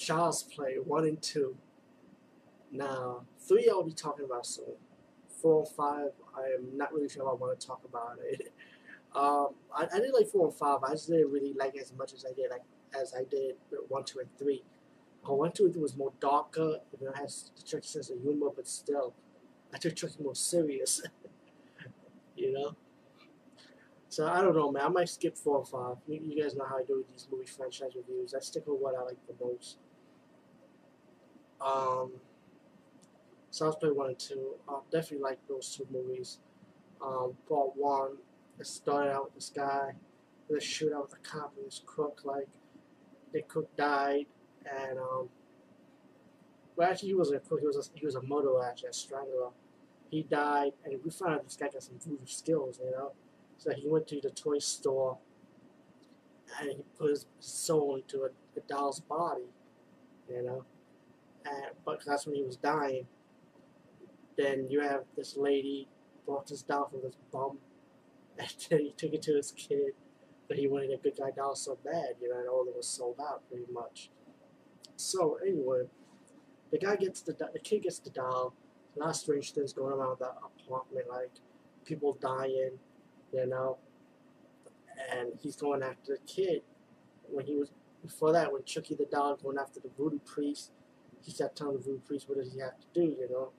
Child's Play 1 and 2. Now, 3 I'll be talking about soon. 4 and 5, I am not really sure I want to talk about it. um, I, I did like 4 and 5, I just didn't really like as much as I did like as I did 1, 2, and 3. Uh, 1, 2, and 3 was more darker, it has the Chucky sense of humor, but still, I took Chucky more serious. you know? So I don't know, man. I might skip four or five. You, you, guys know how I do these movie franchise reviews. I stick with what I like the most. Um, Child's Play one and two. I definitely like those two movies. Um, part one, it started out with this guy with a shootout with a cop and this crook. Like the crook died, and um, well, actually he wasn't a crook. He was a, he was a murderer, actually, a strangler. He died, and we found out this guy got some voodoo skills, you know. So he went to the toy store and he put his soul into a, a doll's body, you know. But that's when he was dying. Then you have this lady brought this doll from this bum, and then he took it to his kid. But he wanted a good guy doll so bad, you know, and all of it was sold out pretty much. So anyway, the guy gets the the kid gets the doll. A lot of strange things going in the apartment, like people dying you know. And he's going after the kid. When he was before that, when Chucky the dog going after the voodoo priest, he kept telling the voodoo priest what does he have to do, you know.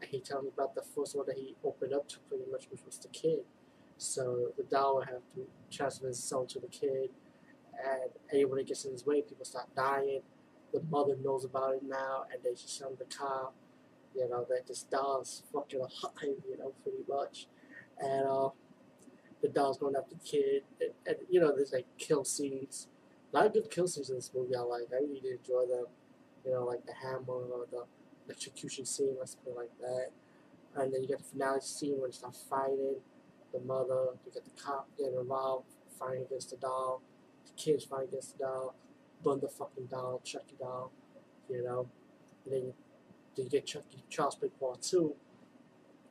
And he told me about the first one that he opened up to pretty much, which was the kid. So the doll would have to transfer his soul to the kid, and anyone that gets in his way, people start dying. The mother knows about it now, and they just send the cop, you know, that this doll's fucking alive, you know, pretty much. And uh, the doll's going after the kid, and, and, you know, there's like kill scenes. A lot of good kill scenes in this movie. I like. I really did enjoy them. You like the hammer or the execution scene, put it like that. And then you get the finale scene when they start fighting. The mother, you get the cop getting involved, fighting against the doll. The kids fighting against the doll. Burn the fucking doll, Chucky doll. You know, and then, then you get Chucky Child's Play Part Two.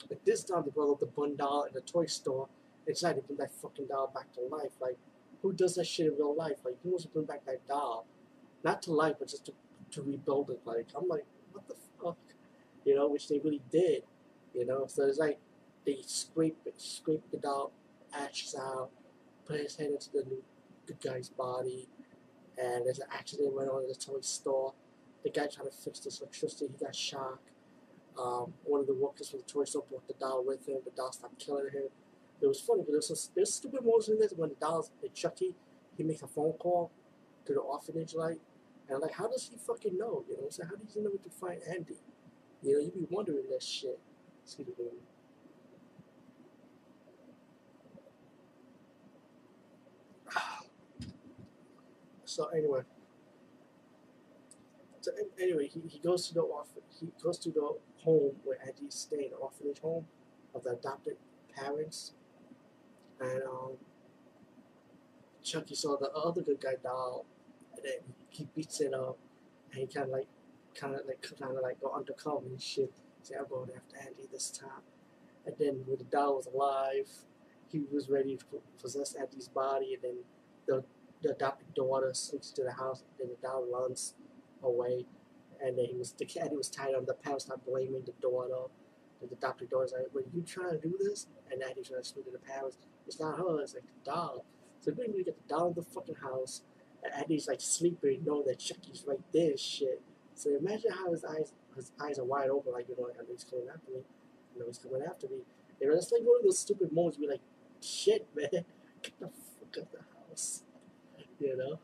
But this time they brought up the bun doll in the toy store inside to bring that fucking doll back to life. Like, who does that shit in real life? Like, who wants to bring back that doll? Not to life, but just to, to rebuild it. Like, I'm like, what the fuck? You know, which they really did. You know, so it's like they scrape it, scrape the doll ashes out, put his head into the new good guy's body, and there's an accident went on in the toy store. The guy trying to fix this electricity, he got shocked. Um, one of the workers from the toy store brought the doll with him. The doll stopped killing him. It was funny because there's, there's stupid moments in this when the doll's the Chucky, he makes a phone call to the orphanage, like, and I'm like, how does he fucking know? You know, so how does he know to find Andy? You know, you'd be wondering that shit. Excuse me. So anyway, so anyway, he, he goes to the orphan, he goes to the home where Andy's staying, the orphanage home of the adopted parents, and um, Chucky saw the other good guy doll, and then he beats it up, and he kind of like, kind of like, kind of like go undercover and shit. Say, I'm going after Andy this time. And then when the doll was alive, he was ready to possess Andy's body, and then the the adopted daughter sneaks to the house, and then the doll runs away, and then he was the. He was tied on the parents start blaming the daughter. The adopted daughter's like, "Were you trying to do this?" And Andy's trying to to the parents. It's not her, it's like the doll. So we get the doll in the fucking house, and Andy's like sleeping, knowing that Chucky's right there shit. So imagine how his eyes his eyes are wide open, like, you know, like, he's coming after me. You know, he's coming after me. You know, it's like one of those stupid moments where like, shit, man, get the fuck out of the house. You know?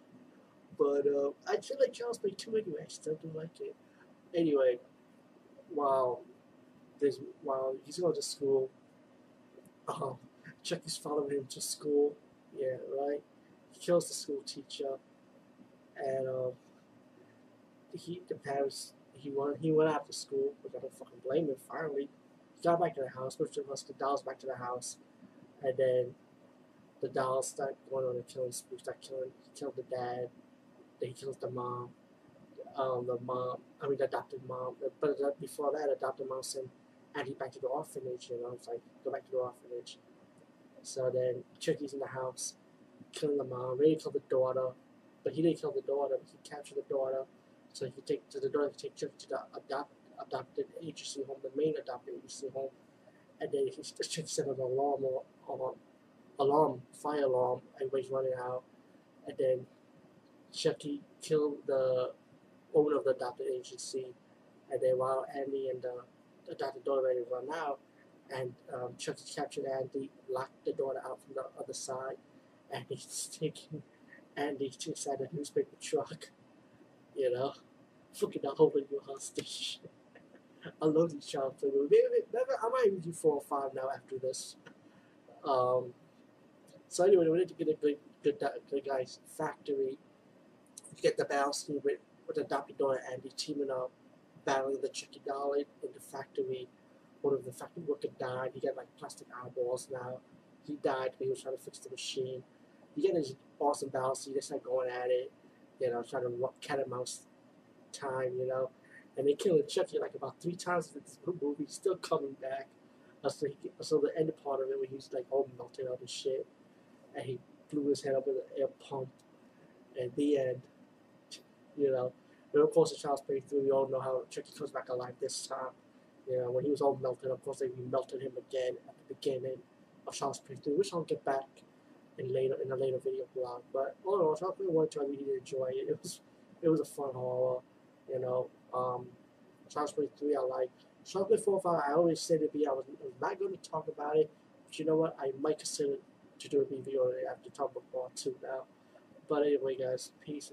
But uh, I feel like Child's Play 2 anyway, I still do like it. Anyway, while there's while he's going to school, um, Chucky's following him to school. Yeah, right. He kills the school teacher, and um, he the parents he went he went after school, which I don't fucking blame him. Finally, he got back to the house, which was the dolls back to the house, and then the dolls start going on a killing spree. Start killing. He killed the dad. Then he kills the mom. Um, the mom, I mean, the adopted mom. But before that, adopted mom sent Andy back to the orphanage. You know, it's like go back to the orphanage. So then Chucky's in the house, killing the mom, ready to kill the daughter, but he didn't kill the daughter, he captured the daughter, So he take to the daughter can take Chucky to the adopt, adopted agency home, the main adopted agency home, and then he Chucky set an alarm or, or alarm, fire alarm, everybody's running out, and then Chucky killed the owner of the adopted agency, and then while Andy and the adopted daughter ready run out, and um, Chucky captured Andy, locked the daughter out from the other side, and he's taking Andy to inside a newspaper truck, you know, fucking holding you hostage. I love these child play movies. I might even do four or five now after this. Um, so anyway, we need to get a good, good, good guys factory. You get the battle scene with, with adopted daughter Andy teaming up, battling the Chucky doll in, the factory. One of the factory workers died. He got like plastic eyeballs now. He died because he was trying to fix the machine. You get this awesome battle you just start going at it, you know, trying to cat and mouse time, you know. And they kill Chucky like about three times in this movie, still coming back. Uh, so, he, so the end part of it where he's like all melted up and shit, and he blew his head up with an air pump. And the end, you know. And of course, the Child's Play 3, we all know how Chucky comes back alive this time. You know, when he was all melted, of course, they melted him again at the beginning of Child's Play 3, which I'll get back in later in a later video blog. But all in all, 1 2, I really did enjoy it. It was it was a fun horror, you know. Um, Play 3 I like. Play 4 5, I always said it'd be, I was, I not going to talk about it. But you know what? I might consider to do a review on it after talk about part 2 now. But anyway, guys, peace